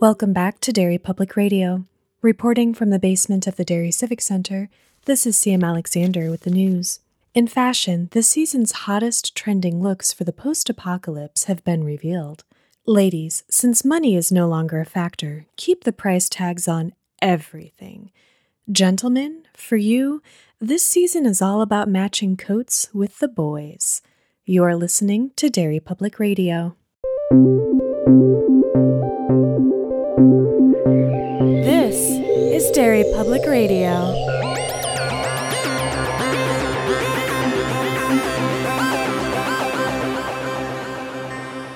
Welcome back to Derry Public Radio. Reporting from the basement of the Derry Civic Center, this is CM Alexander with the news. In fashion, this season's hottest trending looks for the post apocalypse have been revealed. Ladies, since money is no longer a factor, keep the price tags on everything. Gentlemen, for you, this season is all about matching coats with the boys. You're listening to Derry Public Radio. Is Derry Public Radio.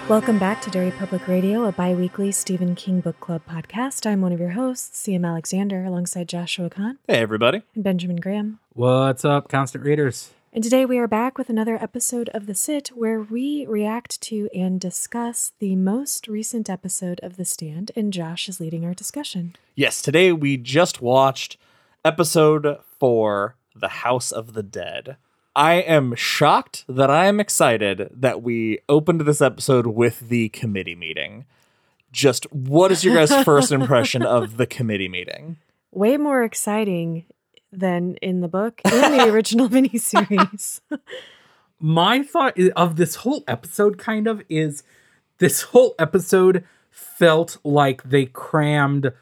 Welcome back to Derry Public Radio, a bi weekly Stephen King Book Club podcast. I'm one of your hosts, CM Alexander, alongside Joshua Kahn Hey, everybody. and Benjamin Graham. What's up, constant readers? And today we are back with another episode of The Sit where we react to and discuss the most recent episode of The Stand, and Josh is leading our discussion. Yes, today we just watched episode four The House of the Dead. I am shocked that I am excited that we opened this episode with the committee meeting. Just what is your guys' first impression of the committee meeting? Way more exciting than in the book in the original miniseries. My thought of this whole episode kind of is this whole episode felt like they crammed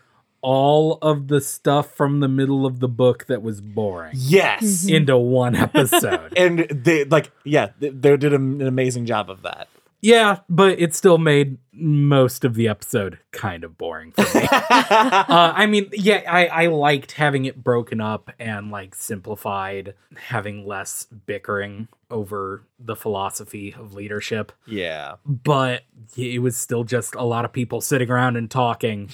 all of the stuff from the middle of the book that was boring Yes. Mm-hmm. into one episode. And they like yeah, they, they did an amazing job of that. Yeah, but it still made most of the episode kind of boring for me. uh, I mean, yeah, I, I liked having it broken up and like simplified, having less bickering over the philosophy of leadership. Yeah. But it was still just a lot of people sitting around and talking,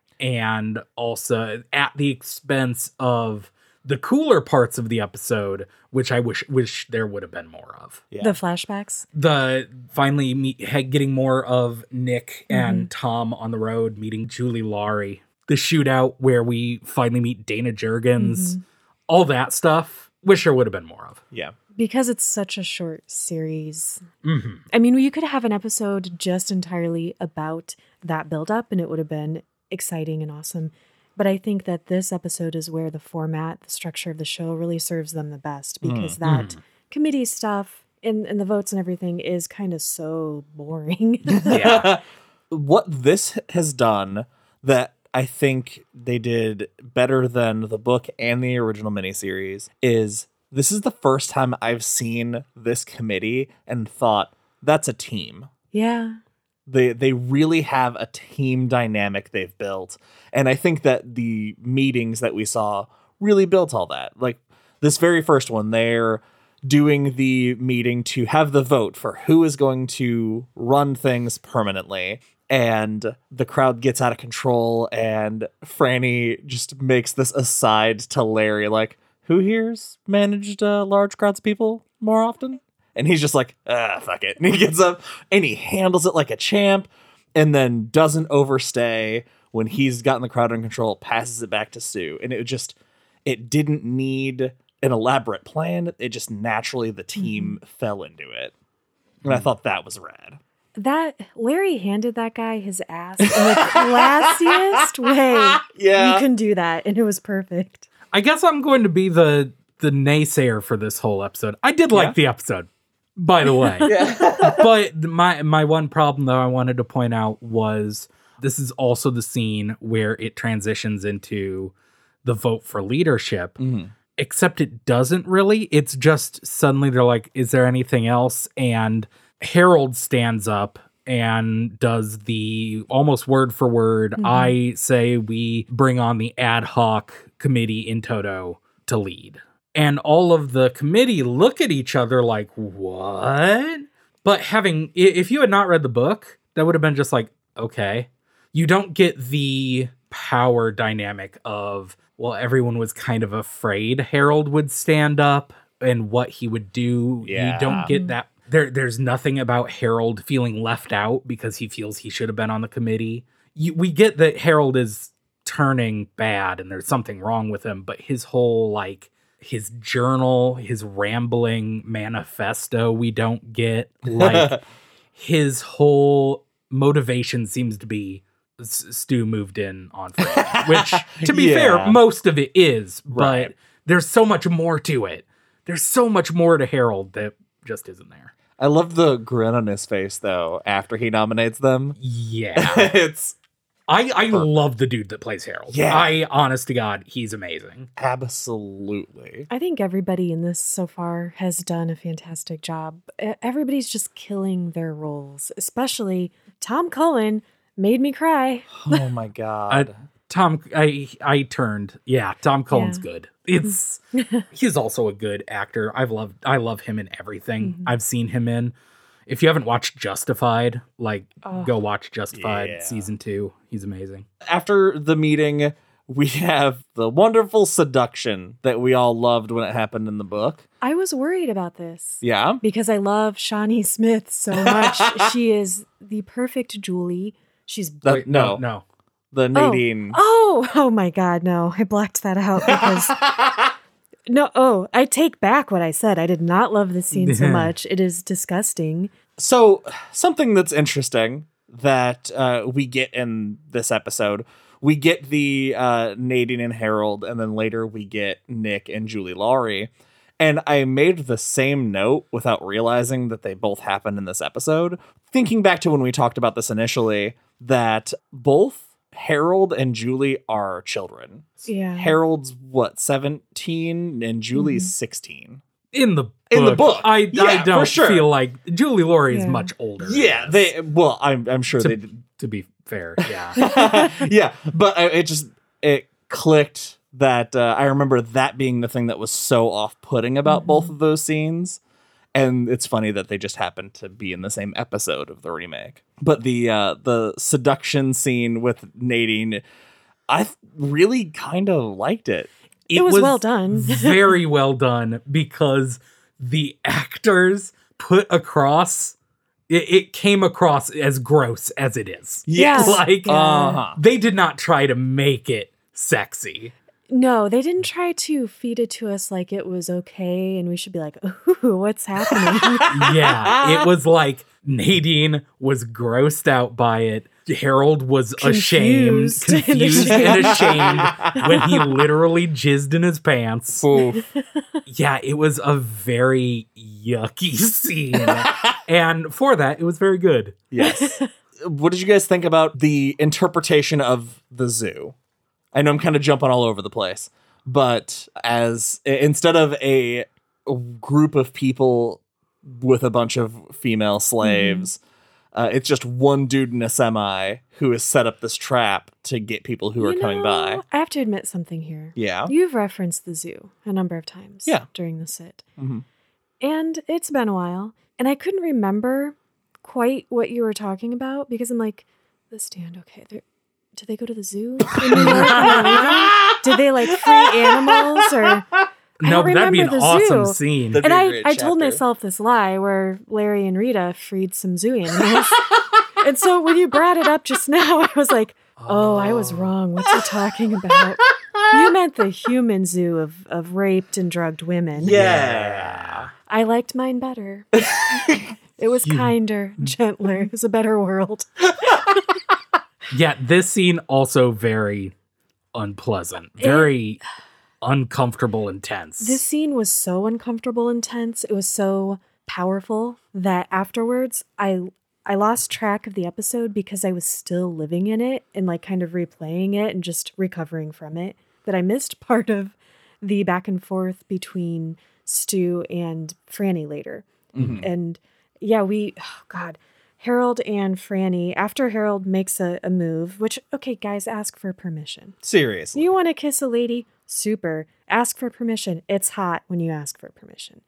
and also at the expense of the cooler parts of the episode, which I wish wish there would have been more of Yeah. the flashbacks. the finally meet getting more of Nick and Tom on the road meeting Julie Lawry. The shootout where we finally meet Dana Jurgens. All that stuff. Wish there would have been more of. yeah. Because it's such a short series. hmm I mean, you could have an episode just entirely about that buildup and it would have been exciting and awesome. But I think that this episode is where the format, the structure of the show really serves them the best hmm. because that hmm. committee stuff and, and the votes and everything is kind of so boring. Yeah. what this has done that I think they did better than the book and the original miniseries is this is the first time I've seen this committee and thought that's a team. yeah. They they really have a team dynamic they've built. And I think that the meetings that we saw really built all that. Like this very first one, they're doing the meeting to have the vote for who is going to run things permanently. And the crowd gets out of control, and Franny just makes this aside to Larry, like, who here's managed uh, large crowds of people more often? And he's just like, ah, fuck it. And he gets up and he handles it like a champ and then doesn't overstay when he's gotten the crowd under control, passes it back to Sue. And it just, it didn't need an elaborate plan. It just naturally, the team fell into it. And I thought that was rad. That Larry handed that guy his ass in the classiest way. Yeah. You can do that. And it was perfect. I guess I'm going to be the the naysayer for this whole episode. I did like Yeah. the episode, by the way. but my my one problem though I wanted to point out was this is also the scene where it transitions into the vote for leadership. Mm-hmm. Except it doesn't really. It's just suddenly they're like, "Is there anything else?" And Harold stands up and does the almost word for word. Mm-hmm. I say we bring on the ad hoc committee in toto to lead. And all of the committee look at each other like, what? But having, if you had not read the book, that would have been just like, okay. You don't get the power dynamic of, well, everyone was kind of afraid Harold would stand up and what he would do. yeah. You don't get mm-hmm. that. There, there's nothing about Harold feeling left out because he feels he should have been on the committee. You, we get that Harold is turning bad and there's something wrong with him, but his whole like his journal, his rambling manifesto we don't get. Like his whole motivation seems to be Stu moved in on Fred, which, to be Yeah. fair, most of it is, but Right. there's so much more to it. There's so much more to Harold that just isn't there. I love the grin on his face though after he nominates them. Yeah. it's I, I love the dude that plays Harold. Yeah. I, honest to God, he's amazing. absolutely. I think everybody in this so far has done a fantastic job. Everybody's just killing their roles, especially Tom Cullen made me cry. Oh my god. Tom, I I turned. Yeah, Tom Cullen's Yeah. good. It's he's also a good actor. I've loved I love him in everything Mhm. I've seen him in. If you haven't watched Justified, like Oh. go watch Justified Yeah. season two. He's amazing. After the meeting, we have the wonderful seduction that we all loved when it happened in the book. I was worried about this. Yeah. Because I love Shawnee Smith so much. she is the perfect Julie. She's That- Wait, no, no, the oh. Nadine. Oh, oh my God, no. I blacked that out because no, oh, I take back what I said. I did not love this scene so much. It is disgusting. So, something that's interesting that uh, we get in this episode, we get the uh, Nadine and Harold, and then later we get Nick and Julie Lawry. And I made the same note without realizing that they both happened in this episode. Thinking back to when we talked about this initially, that both Harold and Julie are children. Yeah. Harold's what, 17 and Julie's 16. in the book, In the book. I Yeah, I don't sure. feel like Julie Lawry is Yeah. much older. Yeah, they well, I'm I'm sure To- they did to be fair. Yeah, yeah, but I, it just it clicked that uh, I remember that being the thing that was so off-putting about both of those scenes. And it's funny that they just happened to be in the same episode of the remake. But the uh, the seduction scene with Nadine, I th- really kind of liked it. It was well done. very well done because the actors put across it, it came across as gross as it is. Yes. Like Uh-huh. they did not try to make it sexy. No, they didn't try to feed it to us like it was okay and we should be like, ooh, what's happening? Yeah, it was like Nadine was grossed out by it. Harold was ashamed, Confused and confused and ashamed when he literally jizzed in his pants. Oof. Yeah, it was a very yucky scene. and for that, it was very good. Yes. what did you guys think about the interpretation of the zoo? I know I'm kind of jumping all over the place, but as instead of a group of people with a bunch of female slaves, uh, it's just one dude in a semi who has set up this trap to get people who are You coming by. I have to admit something here. Yeah. You've referenced the zoo a number of times Yeah. during the sit. Mhm. And it's been a while. And I couldn't remember quite what you were talking about because I'm like, the stand, okay. they're- Did they go to the zoo? in New York when they? Did they like free animals or no, don't but that'd be an awesome zoo. scene. The- and be a I, great I told myself this lie where Larry and Rita freed some zoo animals. and so when you brought it up just now, I was like, oh, I was oh. wrong. What's he talking about? You meant the human zoo of, of raped and drugged women. Yeah. I liked mine better. it was kinder, gentler. It was a better world. Yeah, this scene also very unpleasant, very uncomfortable, intense. This scene was so uncomfortable, intense. It was so powerful that afterwards I I lost track of the episode because I was still living in it and like kind of replaying it and just recovering from it. That I missed part of the back and forth between Stu and Franny later. Mm-hmm. And yeah, we oh god, Harold and Franny, after Harold makes a, a move, which okay, guys, ask for permission. Seriously. You want to kiss a lady? Super. Ask for permission. It's hot when you ask for permission.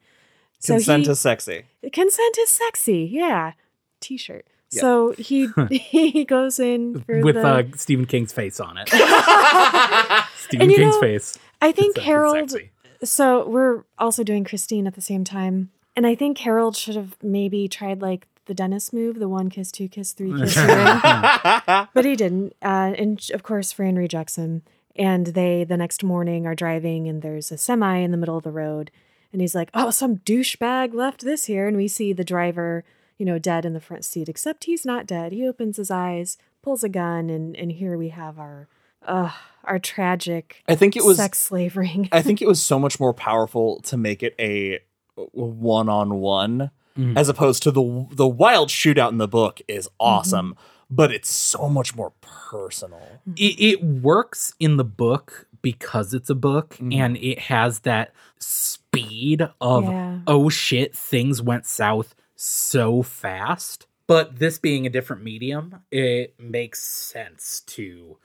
So Consent he, is sexy. consent is sexy. Yeah. T-shirt. Yeah. So he he goes in for with the, uh, Stephen King's face on it. Stephen And King's know, face. I think Consent Harold. sexy. So we're also doing Christine at the same time, and I think Harold should have maybe tried like the Dennis move, the one kiss, two kiss, three kiss, you're in. but he didn't. Uh, and of course, Fran rejects him. And they, the next morning, are driving, and there's a semi in the middle of the road. And he's like, Oh, some douchebag left this here. And we see the driver you know, dead in the front seat, except he's not dead. He opens his eyes, pulls a gun, and and here we have our uh our tragic I think it was sex slavering. I think it was so much more powerful to make it a one on one Mhm. as opposed to the the wild shootout in the book is awesome, but it's so much more personal. it, it works in the book because it's a book Mhm. and it has that speed of yeah. oh shit things went south so fast but this being a different medium it makes sense to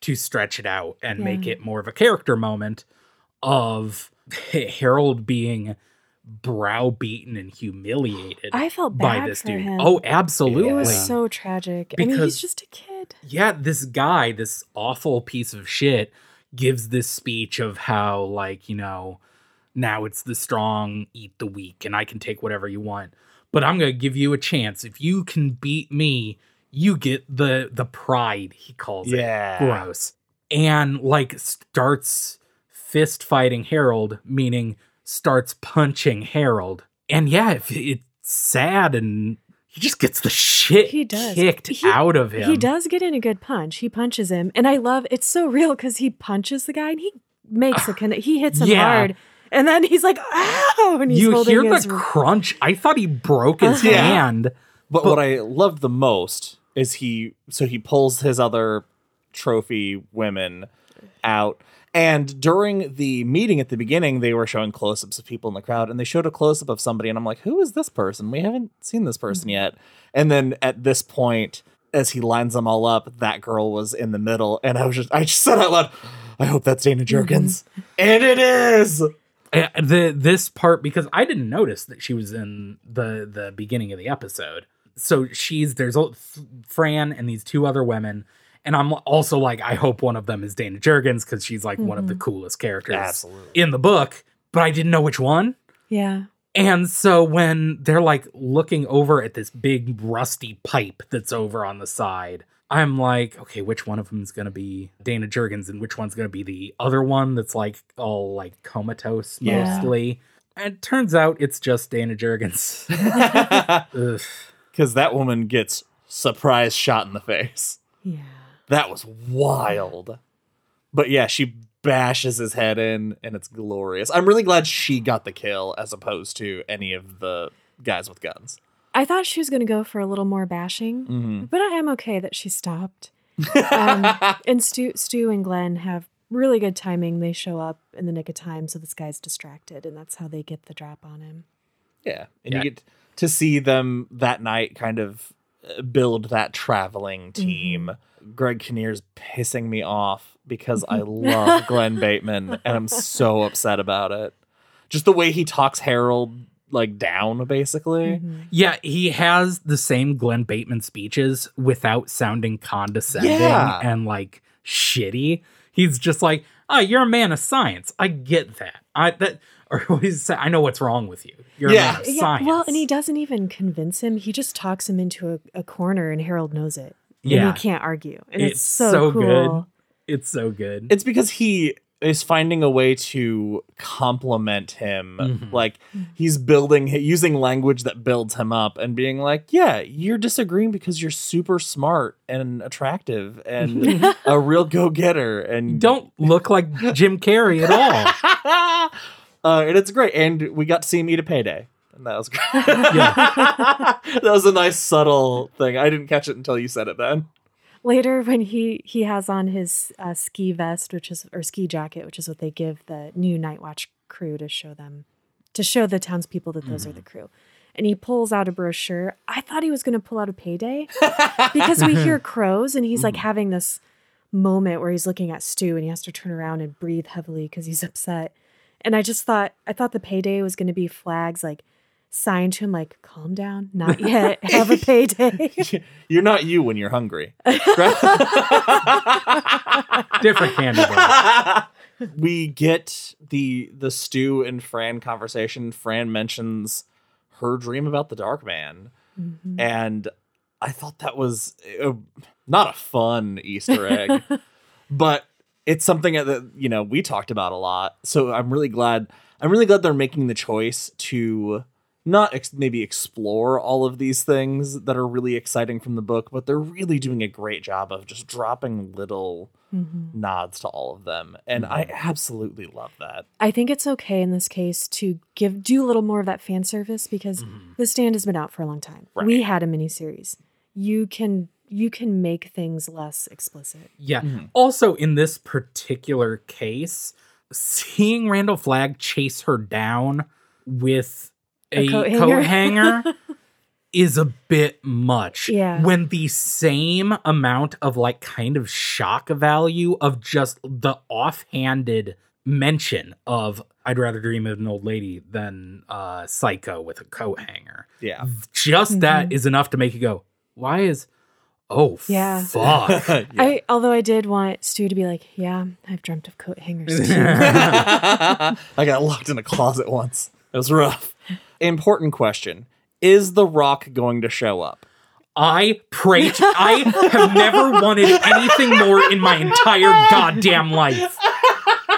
to stretch it out and make it more of a character moment of harold being browbeaten and humiliated I felt by bad this for dude him. oh absolutely it was so tragic. I mean, he's just a kid. yeah, this guy, this awful piece of shit, gives this speech of how, like, you know, now it's the strong eat the weak and I can take whatever you want. But I'm gonna give you a chance. If you can beat me, you get the the pride, he calls Yeah. it. Gross. And like starts fist fighting Harold, meaning starts punching Harold. And yeah, if it's sad and he just gets the shit He does. kicked He- out of him. He does get in a good punch. He punches him, and I love it's so real because he punches the guy and he makes a connect. He hits him Yeah. hard, and then he's like, "Ow!" And he's you holding hear his. the crunch. I thought he broke his Uh-huh. Yeah. hand. But, what I loved the most is he so he pulls his other trophy women out. And during the meeting at the beginning, they were showing close ups of people in the crowd, and they showed a close up of somebody, and I'm like, who is this person? We haven't seen this person yet. And then at this point, as he lines them all up, that girl was in the middle, and I was just I just said out loud, I hope that's Dana Jurgens. And it is. Uh, The this part because I didn't notice that she was in the the beginning of the episode. So she's there's a- Fran and these two other women, and I'm also like, I hope one of them is Dana Jurgens because she's like one of the mm-hmm. coolest characters Absolutely. in the book. But I didn't know which one. yeah, And so when they're like looking over at this big rusty pipe that's over on the side, I'm like, okay, which one of them is going to be Dana Jurgens and which one's going to be the other one that's like all like comatose Yeah. mostly? And it turns out it's just Dana Jurgens. Ugh. Because that woman gets surprise shot in the face. yeah. That was wild. But yeah, she bashes his head in and it's glorious. I'm really glad she got the kill as opposed to any of the guys with guns. I thought she was going to go for a little more bashing, Mm-hmm. but I am okay that she stopped. Um, and Stu, Stu and Glenn have really good timing. They show up in the nick of time, so this guy's distracted, and that's how they get the drop on him. Yeah. And Yeah. you get to see them that night kind of uh, build that traveling team. Greg Kinnear's pissing me off because I love Glenn Bateman and I'm so upset about it. Just the way he talks Harold like down basically. Mm-hmm. Yeah, he has the same Glenn Bateman speeches without sounding condescending Yeah. and like shitty. He's just like, "Oh, you're a man of science. I get that. I that or what does he say? I know what's wrong with you. You're Yeah. a man of Yeah, science." well, and he doesn't even convince him. He just talks him into a, a corner, and Harold knows it. Yeah. and he can't argue, and it's, It's so, so cool. good. It's so good. It's because he is finding a way to compliment him. Mhm. Like he's building, using language that builds him up and being like, yeah, you're disagreeing because you're super smart and attractive and a real go getter. And You don't look like Jim Carrey at all. uh, and it's great. And we got to see him eat a payday. And that was great. Yeah. that was a nice, subtle thing. I didn't catch it until you said it, then. Later, when he he has on his uh, ski vest, which is or ski jacket, which is what they give the new Night Watch crew to show them, to show the townspeople that those are the crew. And he pulls out a brochure. I thought he was going to pull out a payday because we hear crows, and he's like having this moment where he's looking at Stu, and he has to turn around and breathe heavily because he's upset. And I just thought, I thought the payday was going to be flags like signed to him, like "Calm down, not yet, have a payday." You're not you when you're hungry. Different candy bar. we get the the Stu and Fran conversation. Fran mentions her dream about the Dark Man, Mhm. and I thought that was uh, not a fun Easter egg, but it's something that you know we talked about a lot. So I'm really glad. I'm really glad they're making the choice to not ex- maybe explore all of these things that are really exciting from the book, but they're really doing a great job of just dropping little Mm-hmm. nods to all of them. And I absolutely love that. I think it's okay in this case to give do a little more of that fan service because the stand has been out for a long time. We had a miniseries. You can you can make things less explicit. Yeah. Mm-hmm. Also, in this particular case, seeing Randall Flagg chase her down with A a, coat coat hanger. hanger, is a bit much. Yeah. When the same amount of like kind of shock value of just the offhanded mention of I'd rather dream of an old lady than uh psycho with a coat hanger. Yeah. Just that is enough to make you go, why is oh Yeah. fuck. Yeah. I although I did want Stu to be like, yeah, I've dreamt of coat hangers too. I got locked in a closet once. It was rough. Important question. Is The Rock going to show up? I pray to, I have never wanted anything more in my entire goddamn life.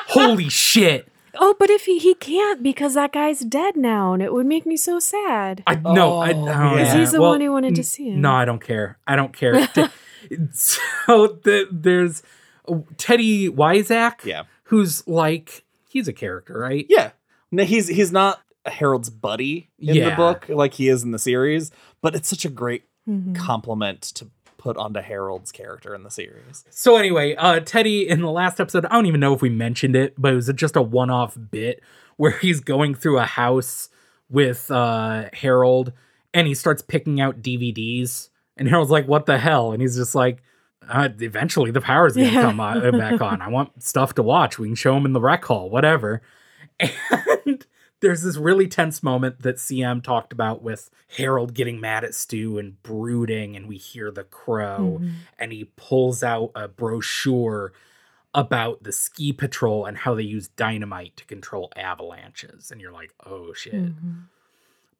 Holy shit. oh, but if he he can't because that guy's dead now, and it would make me so sad. I no, I Oh, oh, yeah. yeah. He's the Well, one who wanted to see him. No, I don't care. I don't care. so the, there's Teddy Weizak, Yeah. who's like he's a character, right? Yeah. No, he's he's not Harold's buddy in the book like he is in the series, but it's such a great Mhm. compliment to put onto Harold's character in the series. So anyway, uh Teddy in the last episode, I don't even know if we mentioned it, but it was just a one-off bit where he's going through a house with uh Harold and he starts picking out DVDs and Harold's like, "What the hell?" And he's just like, uh, eventually the power's gonna Yeah. come on, uh, back on. I want stuff to watch. We can show him in the rec hall, whatever. And there's this really tense moment that CM talked about with Harold getting mad at Stu and brooding, and we hear the crow, Mhm. and he pulls out a brochure about the ski patrol and how they use dynamite to control avalanches. And you're like, oh shit. Mhm.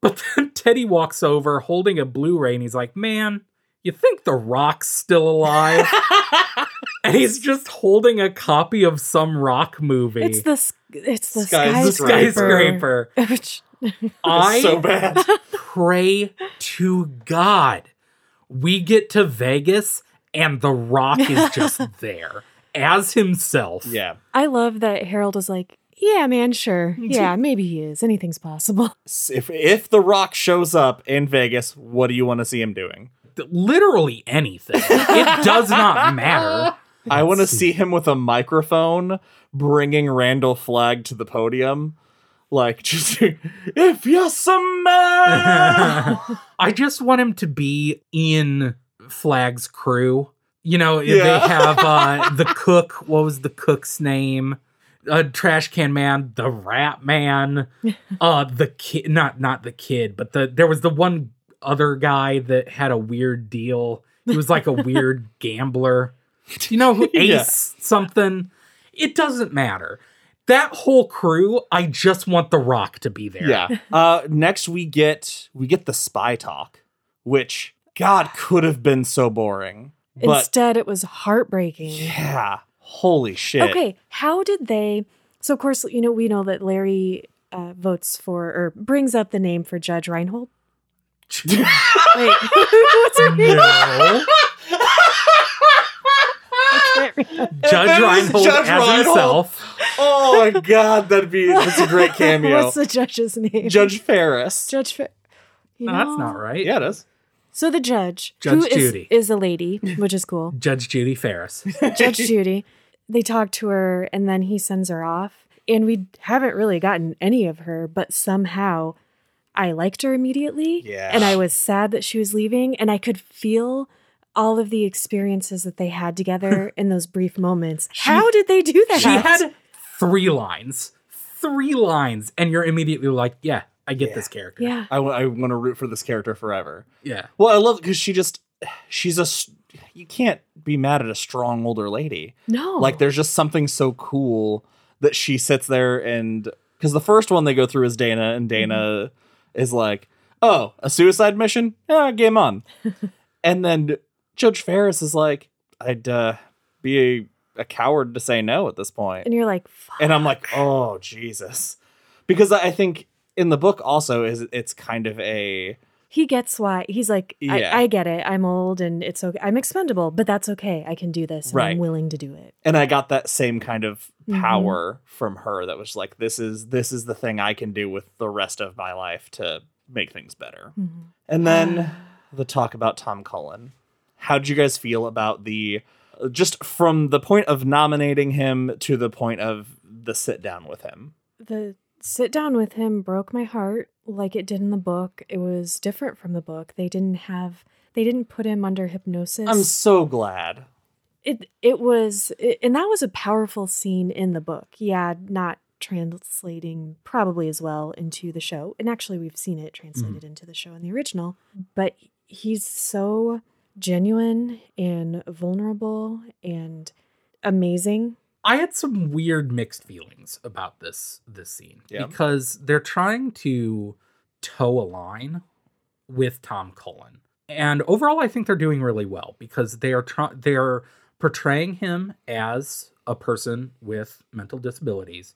But then Teddy walks over holding a Blu ray and he's like, man, you think The Rock's still alive? and he's just holding a copy of some rock movie. It's the it's the Skyscraper. skyscraper. skyscraper. Which- I so bad. pray to God we get to Vegas and The Rock is just there as himself. yeah. I love that Harold was like, "Yeah, man, sure, yeah, maybe he is. Anything's possible." If if The Rock shows up in Vegas, what do you want to see him doing? Literally anything. It does not matter. I want to see him with a microphone bringing Randall Flagg to the podium. Like, just, if you're some man. I just want him to be in Flagg's crew. You know, Yeah. they have uh, the cook. What was the cook's name? Uh, trash can man, the rat man, uh, the kid. Not not the kid, but the there was the one other guy that had a weird deal. He was like a weird gambler. You know who Ace Yeah. something? It doesn't matter. That whole crew, I just want The Rock to be there. yeah. Uh, next we get we get the spy talk, which God could have been so boring, but Instead, it was heartbreaking. yeah, holy shit. Okay, how did they? So, of course, you know we know that Larry uh, votes for or brings up the name for Judge Reinhold. Wait, what's her name? No. I can't remember. Judge Reinhold Judge as Reinhold. himself. Oh my God, that'd be that's a great cameo. What's the judge's name? Judge Farris. Judge. Fa- you No, that's not right. Yeah, it is. So the judge, Judge who is Judy. is a lady, which is cool. Judge Judy Farris. Judge Judy. They talk to her, and then he sends her off. And we haven't really gotten any of her, but somehow I liked her immediately. Yeah. And I was sad that she was leaving, and I could feel all of the experiences that they had together in those brief moments. How did they do that? She had three lines. Three lines. And you're immediately like, yeah, I get Yeah. this character. yeah. I, w- I want to root for this character forever. Yeah. Well, I love because she just she's a s- you can't be mad at a strong older lady. No. Like there's just something so cool that she sits there and because the first one they go through is Dana and mm-hmm. Dana is like, oh, a suicide mission? Yeah, game on. and then Judge Farris is like, I'd uh, be a, a coward to say no at this point. and you're like, Fuck. And I'm like, oh Jesus, because I think in the book also is it's kind of a he gets why he's like Yeah. I, I get it i'm old and it's okay i'm expendable but that's okay i can do this and Right. i'm willing to do it and I got that same kind of Mhm. power from her that was like this is this is the thing I can do with the rest of my life to make things better. Mhm. And then the talk about Tom Cullen. How did you guys feel about the just from the point of nominating him to the point of the sit down with him? the sit down with him broke my heart like it did in the book. It was different from the book. They didn't have they didn't put him under hypnosis. I'm so glad. it it was it, and that was a powerful scene in the book. Yeah not translating probably as well into the show. And actually we've seen it translated mm. into the show in the original. But he's so genuine and vulnerable and amazing I had some weird mixed feelings about this this scene Yeah. because they're trying to toe a line with Tom Cullen. And overall I think they're doing really well because they are try- they're portraying him as a person with mental disabilities,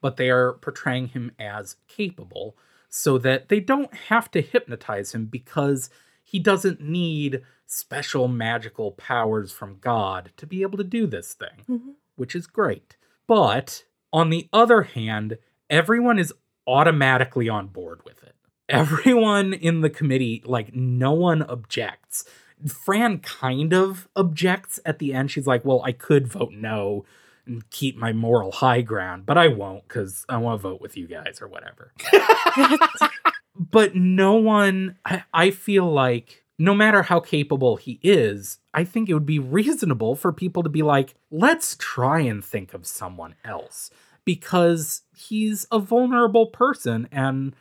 but they are portraying him as capable so that they don't have to hypnotize him because he doesn't need special magical powers from God to be able to do this thing Mhm. which is great. But on the other hand, everyone is automatically on board with it. Everyone in the committee, like, no one objects. Fran kind of objects at the end. She's like, Well, I could vote no and keep my moral high ground, but I won't because I want to vote with you guys or whatever. but no one, I, I feel like, no matter how capable he is, I think it would be reasonable for people to be like, let's try and think of someone else because he's a vulnerable person and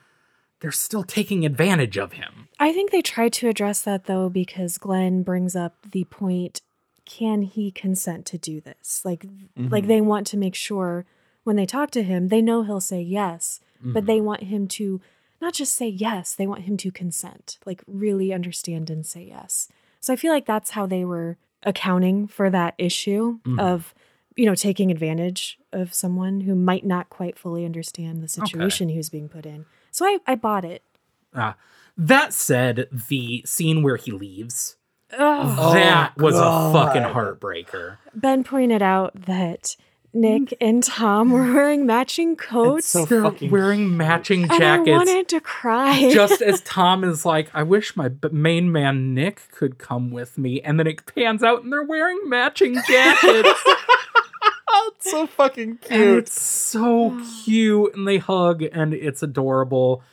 they're still taking advantage of him. I think they tried to address that though because Glenn brings up the point can he consent to do this? Like like Mhm. they want to make sure when they talk to him, they know he'll say yes, but Mhm. they want him to not just say yes, they want him to consent, like really understand and say yes. So I feel like that's how they were accounting for that issue Mhm. of you know taking advantage of someone who might not quite fully understand the situation he was being put in. So I, I bought it. Uh, that said, the scene where he leaves, Oh, that was God. a fucking heartbreaker. Ben pointed out that Nick mm. and Tom were wearing matching coats. so They're fucking wearing matching and I wanted to cry. just as Tom is like, I wish my b- main man Nick could come with me. And then it pans out and they're wearing matching jackets. Oh, it's so fucking and cute. it's so cute. And they hug and it's adorable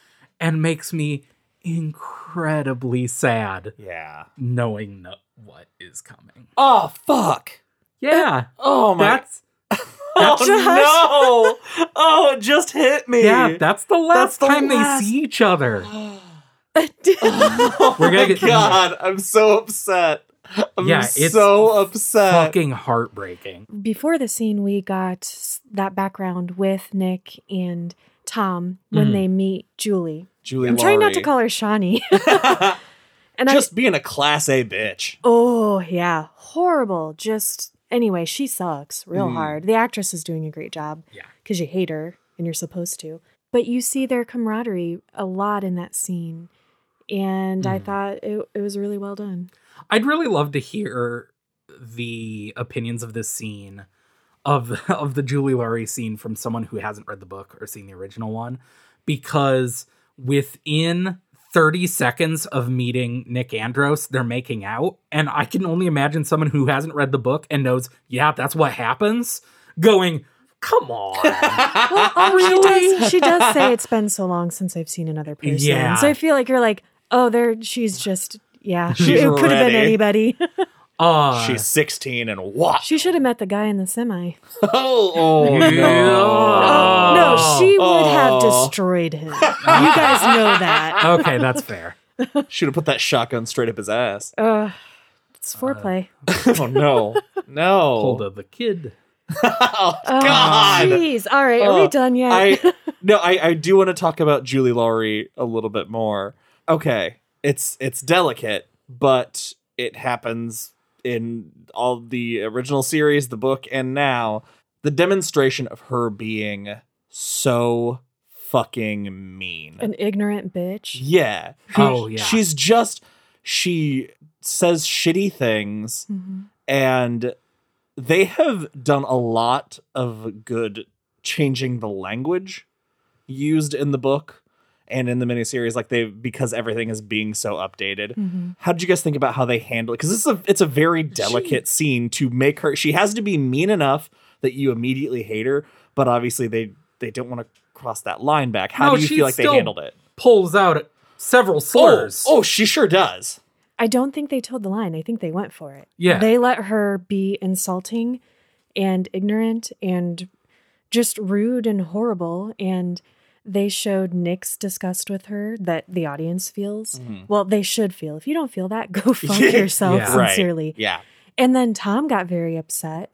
and makes me incredibly sad Yeah. knowing no- what is coming. Oh fuck. Yeah. Oh my. That's oh no. Oh, it just hit me. yeah, that's the last the time last- they see each other. oh We're gonna my get- God, I'm so upset. I'm Yeah, it's so upset. Fucking heartbreaking. Before the scene, we got that background with Nick and Tom when Mhm. they meet Julie. Julie I'm trying not to call her Shawnee. and just being a class A bitch. Oh yeah, horrible. Just anyway, she sucks real Mm. hard. The actress is doing a great job. Yeah. because you hate her and you're supposed to. But you see their camaraderie a lot in that scene, and I Mhm. thought it, it was really well done. I'd really love to hear the opinions of this scene of of the Julie Lawry scene from someone who hasn't read the book or seen the original one because within 30 seconds of meeting Nick Andros they're making out and I can only imagine someone who hasn't read the book and knows yeah that's what happens going come on Well, oh, she does. She does say it's been so long since I've seen another person. Yeah. So I feel like you're like, oh, there. She's just yeah. She's it could have been anybody. uh She's 16 and what? she should have met the guy in the semi. oh, oh Yeah. no. no, she would have Oh. destroyed him. you guys know that. okay that's fair Should have put that shotgun straight up his ass. Uh, it's foreplay. oh no. No. hold of the kid oh Oh, God. jeez. All right, are we Oh, done yet? I no, I, I do want to talk about Julie Lawry a little bit more. Okay, it's it's delicate, but it happens in all the original series, the book, and now the demonstration of her being so fucking mean. An ignorant bitch. yeah. Who- Oh, yeah. She's just she says shitty things Mhm. and they have done a lot of good changing the language used in the book and in the miniseries like they because everything is being so updated Mhm. how did you guys think about how they handle it because this is a it's a very delicate scene to make her she has to be mean enough that you immediately hate her but obviously they they don't want to cross that line back how No, do you feel like they handled it Pulls out several slurs. oh, oh she sure does I don't think they told the line. I think they went for it. Yeah. They let her be insulting and ignorant and just rude and horrible. And they showed Nick's disgust with her that the audience feels. Mm-hmm. Well, they should feel. If you don't feel that, go fuck yourself Yeah. Right. sincerely. yeah And then Tom got very upset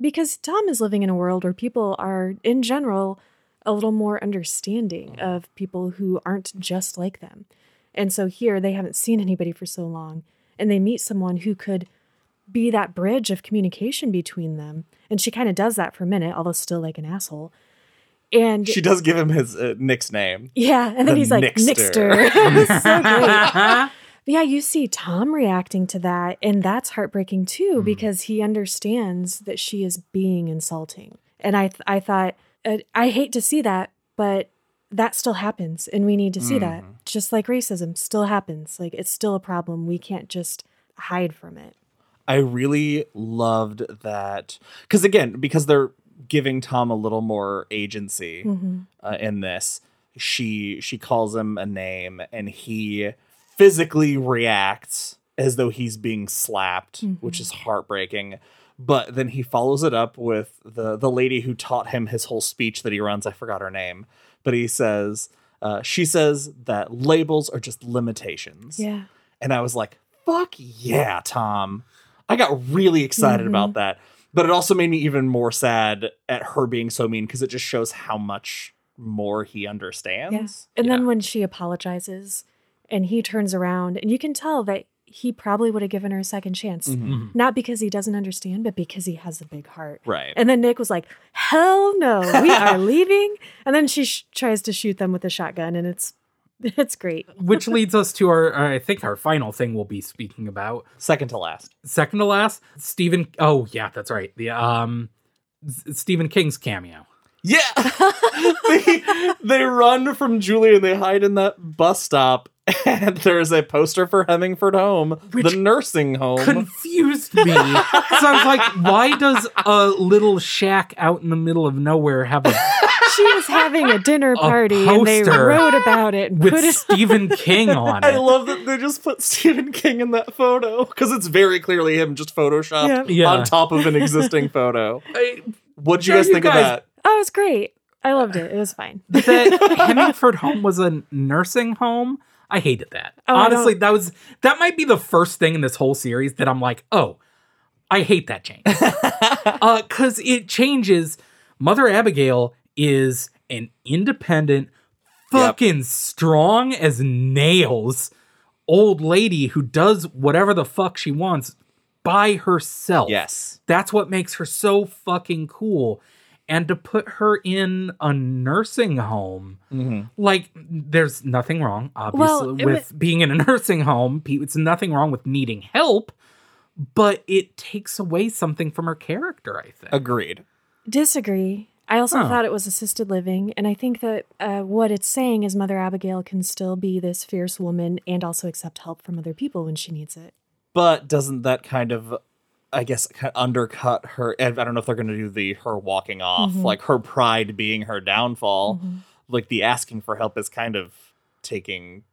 because Tom is living in a world where people are, in general, a little more understanding mm-hmm. of people who aren't just like them. And so here they haven't seen anybody for so long, and they meet someone who could be that bridge of communication between them. And she kind of does that for a minute, although still like an asshole. And she does give him his uh, Nick's name yeah, and then The he's like, Nixter. Nixter. It was so yeah, you see Tom reacting to that, and that's heartbreaking too because he understands that she is being insulting. And I, th- I thought, uh, I hate to see that, but that still happens, and we need to see that. Just like racism still happens, like it's still a problem. We can't just hide from it. I really loved that because again, because they're giving Tom a little more agency uh, in this. She she calls him a name, and he physically reacts as though he's being slapped, which is heartbreaking. But then he follows it up with the the lady who taught him his whole speech that he runs. I forgot her name, but he says uh, she says that labels are just limitations. Yeah. And I was like, fuck yeah, Tom. I got really excited Mm-hmm. about that. But it also made me even more sad at her being so mean because it just shows how much more he understands. Yes. And then when she apologizes and he turns around, and you can tell that he probably would have given her a second chance. Mm-hmm. Not because he doesn't understand, but because he has a big heart. Right. And then Nick was like, hell no, we are leaving. And then she sh- tries to shoot them with a shotgun, and it's it's great. Which leads us to our, I think, our final thing we'll be speaking about. Second to last. Second to last, Stephen. Oh yeah, that's right. The um, Stephen King's cameo. Yeah. they, they run from Julie and they hide in that bus stop. And there's a poster for Hemingford Home, Which the nursing home. confused me. Because I was like, why does a little shack out in the middle of nowhere have a She was having a dinner party, and they wrote about it and with put it. Stephen King on it. I love that they just put Stephen King in that photo because it's very clearly him just photoshopped Yeah. Yeah. on top of an existing photo. I- What'd you Yeah, guys you think of that? Oh, it was great. I loved it. It was fine. that Hemingford Home was a nursing home. I hated that. Oh, Honestly, that was that might be the first thing in this whole series that I'm like, oh, I hate that change. uh, cause it changes. Mother Abigail is an independent, fucking strong as nails old lady who does whatever the fuck she wants by herself. Yes. That's what makes her so fucking cool. And to put her in a nursing home, mm-hmm. like, there's nothing wrong, obviously, Well, with wa- being in a nursing home. It's nothing wrong with needing help, but it takes away something from her character, I think. Agreed. Disagree. I also Oh. thought it was assisted living, and I think that uh, what it's saying is Mother Abigail can still be this fierce woman and also accept help from other people when she needs it. But doesn't that kind of, I guess, kind of undercut her? I don't know if they're going to do the her walking off, Mm-hmm. like her pride being her downfall. Like the asking for help is kind of taking,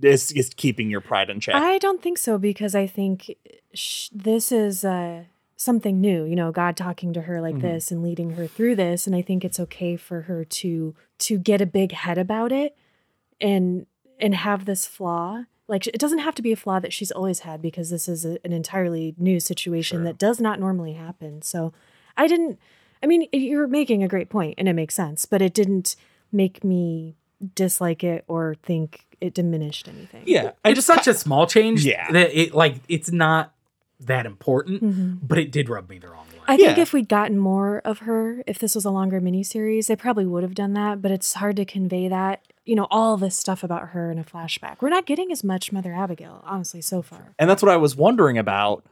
is, is keeping your pride in check. I don't think so because I think sh- this is uh, something new. You know, God talking to her like Mm-hmm. this and leading her through this, and I think it's okay for her to to get a big head about it and and have this flaw. Like it doesn't have to be a flaw that she's always had because this is a, an entirely new situation Sure. that does not normally happen. So I didn't. I mean, you're making a great point and it makes sense, but it didn't make me dislike it or think it diminished anything. yeah. I it's just such a small change Yeah. that it, like, it's not that important, Mhm. but it did rub me the wrong way. I think Yeah. if we'd gotten more of her, if this was a longer miniseries, they probably would have done that. But it's hard to convey that, you know, all this stuff about her in a flashback. We're not getting as much Mother Abigail, honestly, so far. And that's what I was wondering about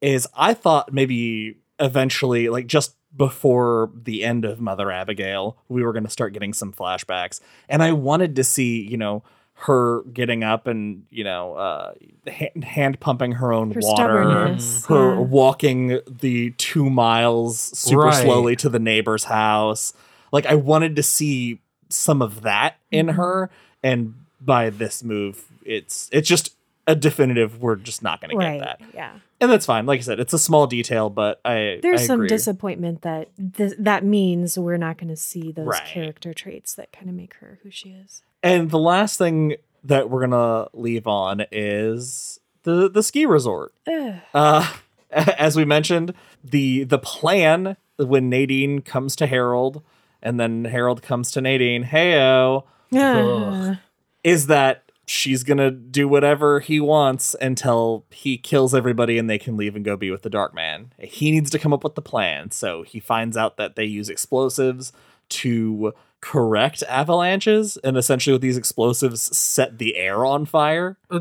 is I thought maybe eventually like just before the end of Mother Abigail, we were going to start getting some flashbacks. And I wanted to see, you know, her getting up and, you know, uh hand, hand pumping her own Her water, stubbornness. her yeah. walking the 2 miles super Right. slowly to the neighbor's house. Like I wanted to see some of that in Mhm. her and by this move it's it's just a definitive we're just not going to get that Yeah. and that's fine like i said it's a small detail but i There's I some disappointment that th- that means we're not going to see those Right. character traits that kind of make her who she is. and the last thing that we're gonna leave on is the the ski resort Ugh. uh as we mentioned the the plan when nadine comes to harold and then harold comes to nadine heyo Ugh. is that she's gonna do whatever he wants until he kills everybody and they can leave and go be with the dark man he needs to come up with the plan so he finds out that they use explosives to correct avalanches and essentially with these explosives set the air on fire Uh,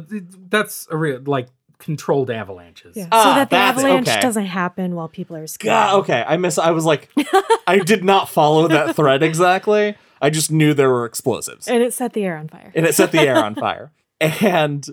That's a real like controlled avalanches. Yeah. Ah, so that the avalanche okay. doesn't happen while people are skiing. God, okay i miss i was like i did not follow that thread exactly i just knew there were explosives And it set the air on fire. and it set the air on fire. And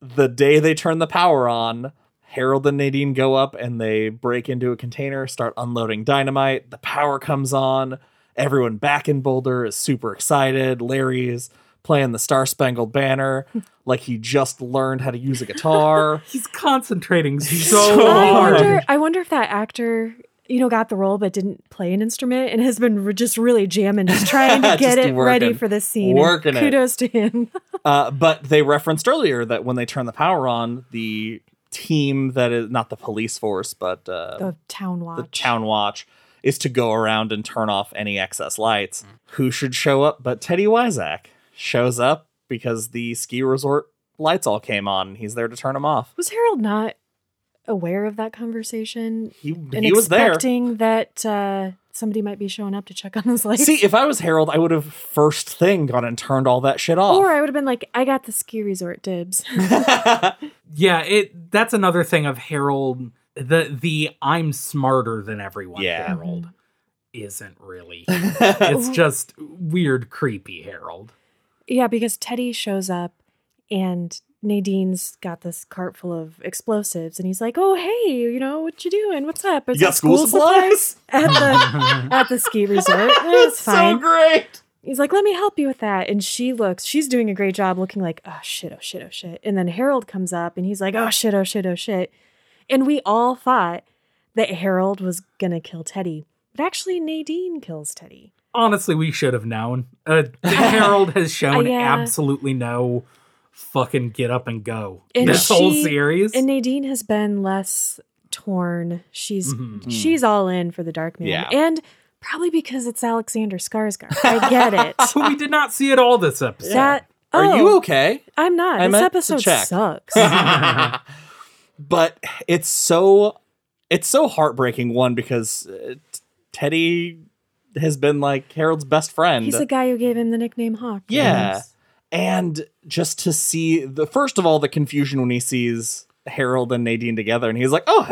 the day they turn the power on, Harold and Nadine go up and they break into a container, start unloading dynamite. The power comes on. Everyone back in Boulder is super excited. Larry's playing the Star Spangled Banner like he just learned how to use a guitar. He's concentrating so, so I hard. wonder. I wonder if that actor, you know, got the role but didn't play an instrument and has been re- just really jamming, just trying to get Just it ready for this scene. And Working it. Kudos to him. Uh, but they referenced earlier that when they turn the power on, the team that is not the police force, but uh, the town watch. the town watch is to go around and turn off any excess lights. Who should show up but Teddy Weizak shows up because the ski resort lights all came on and he's there to turn them off. Was Harold not aware of that conversation He, and he was there. expecting that uh, somebody might be showing up to check on those lights? See, if I was Harold, I would have first thing gone and turned all that shit off. or I would have been like, I got the ski resort dibs. Yeah, it that's another thing of Harold the the I'm smarter than everyone Yeah. Harold isn't really. it's just weird creepy Harold. yeah, because Teddy shows up and Nadine's got this cart full of explosives, and he's like, "Oh, hey, you know what you doing? What's up? Is you got that school supplies? at the at the ski resort? It's so fine." great. He's like, let me help you with that. And she looks, she's doing a great job looking like, oh shit, oh shit, oh shit. And then Harold comes up and he's like, oh shit, oh shit, oh shit. And we all thought that Harold was going to kill Teddy. But actually, Nadine kills Teddy. Honestly, we should have known. Uh, Harold has shown Uh, yeah. absolutely no fucking get up and go And this whole series. And Nadine has been less torn. She's Mhm. she's all in for the Dark Man. Yeah. And probably because it's Alexander Skarsgård. I get it. We did not see it all this episode. That Are oh, you okay? I'm not. I this episode sucks. but it's so it's so heartbreaking one because uh, t- Teddy has been like Harold's best friend. He's the guy who gave him the nickname Hawk. yeah. Yes. And just to see the first of all the confusion when he sees Harold and Nadine together and he's like, "Oh,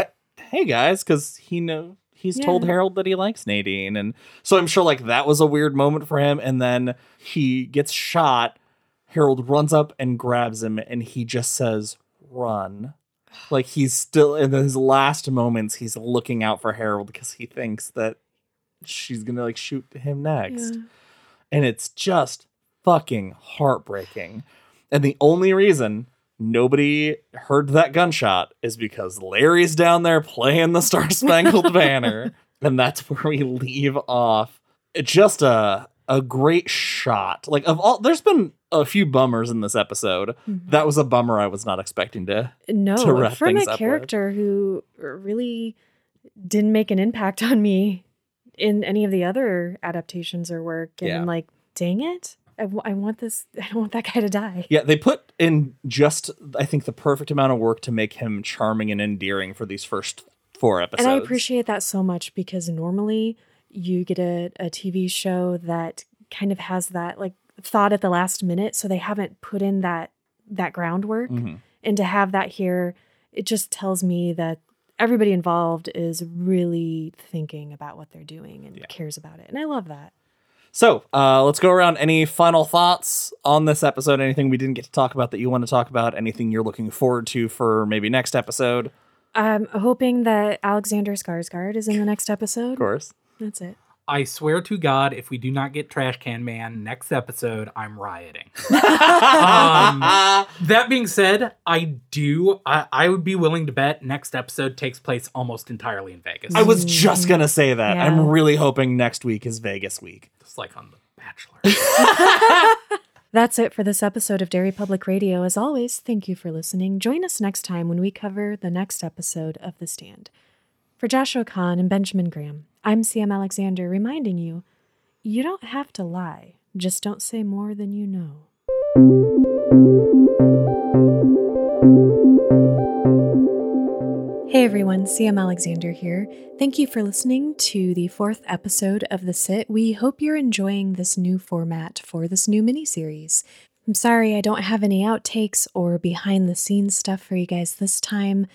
hey guys," cuz he know he's told Harold that he likes Nadine and so I'm sure like that was a weird moment for him and then he gets shot. Harold runs up and grabs him and he just says, "Run." Like he's still in his last moments he's looking out for Harold because he thinks that she's going to like shoot him next Yeah. and it's just fucking heartbreaking. And the only reason nobody heard that gunshot is because Larry's down there playing the Star Spangled Banner, and that's where we leave off. It's just a a great shot. Like of all, there's been a few bummers in this episode. Mhm. That was a bummer I was not expecting to. No, to from a up with. character who really didn't make an impact on me in any of the other adaptations or work. And Yeah. I'm like, dang it. I, w- I want this. I don't want that guy to die. Yeah, they put in just I think the perfect amount of work to make him charming and endearing for these first four episodes. And I appreciate that so much because normally you get a, a TV show that kind of has that like thought at the last minute, so they haven't put in that that groundwork. Mhm. And to have that here, it just tells me that everybody involved is really thinking about what they're doing and Yeah. cares about it. And I love that. So uh, let's go around. Any final thoughts on this episode? Anything we didn't get to talk about that you want to talk about? Anything you're looking forward to for maybe next episode? I'm hoping that Alexander Skarsgård is in the next episode. Of course. That's it. I swear to God, if we do not get Trash Can Man next episode, I'm rioting. um, that being said, I do. I, I would be willing to bet next episode takes place almost entirely in Vegas. I was just gonna say that. Yeah. I'm really hoping next week is Vegas week. just like on The Bachelor. That's it for this episode of Derry Public Radio. As always, thank you for listening. Join us next time when we cover the next episode of The Stand. For Joshua Kahn and Benjamin Graham, I'm CM Alexander reminding you you don't have to lie, just don't say more than you know. Hey everyone, CM Alexander here. Thank you for listening to the fourth episode of The Sit. We hope you're enjoying this new format for this new mini series. I'm sorry I don't have any outtakes or behind the scenes stuff for you guys this time.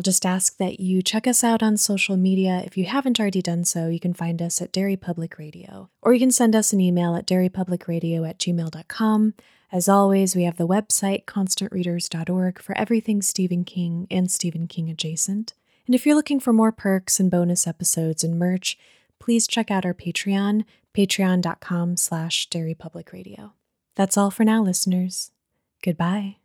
I'll just ask that you check us out on social media. If you haven't already done so, you can find us at Derry Public Radio, or you can send us an email at derrypublicradio at gmail.com. As always, we have the website constantreaders.org for everything Stephen King and Stephen King adjacent. And if you're looking for more perks and bonus episodes and merch, please check out our Patreon, patreon.com slash derrypublicradio. That's all for now, listeners. Goodbye.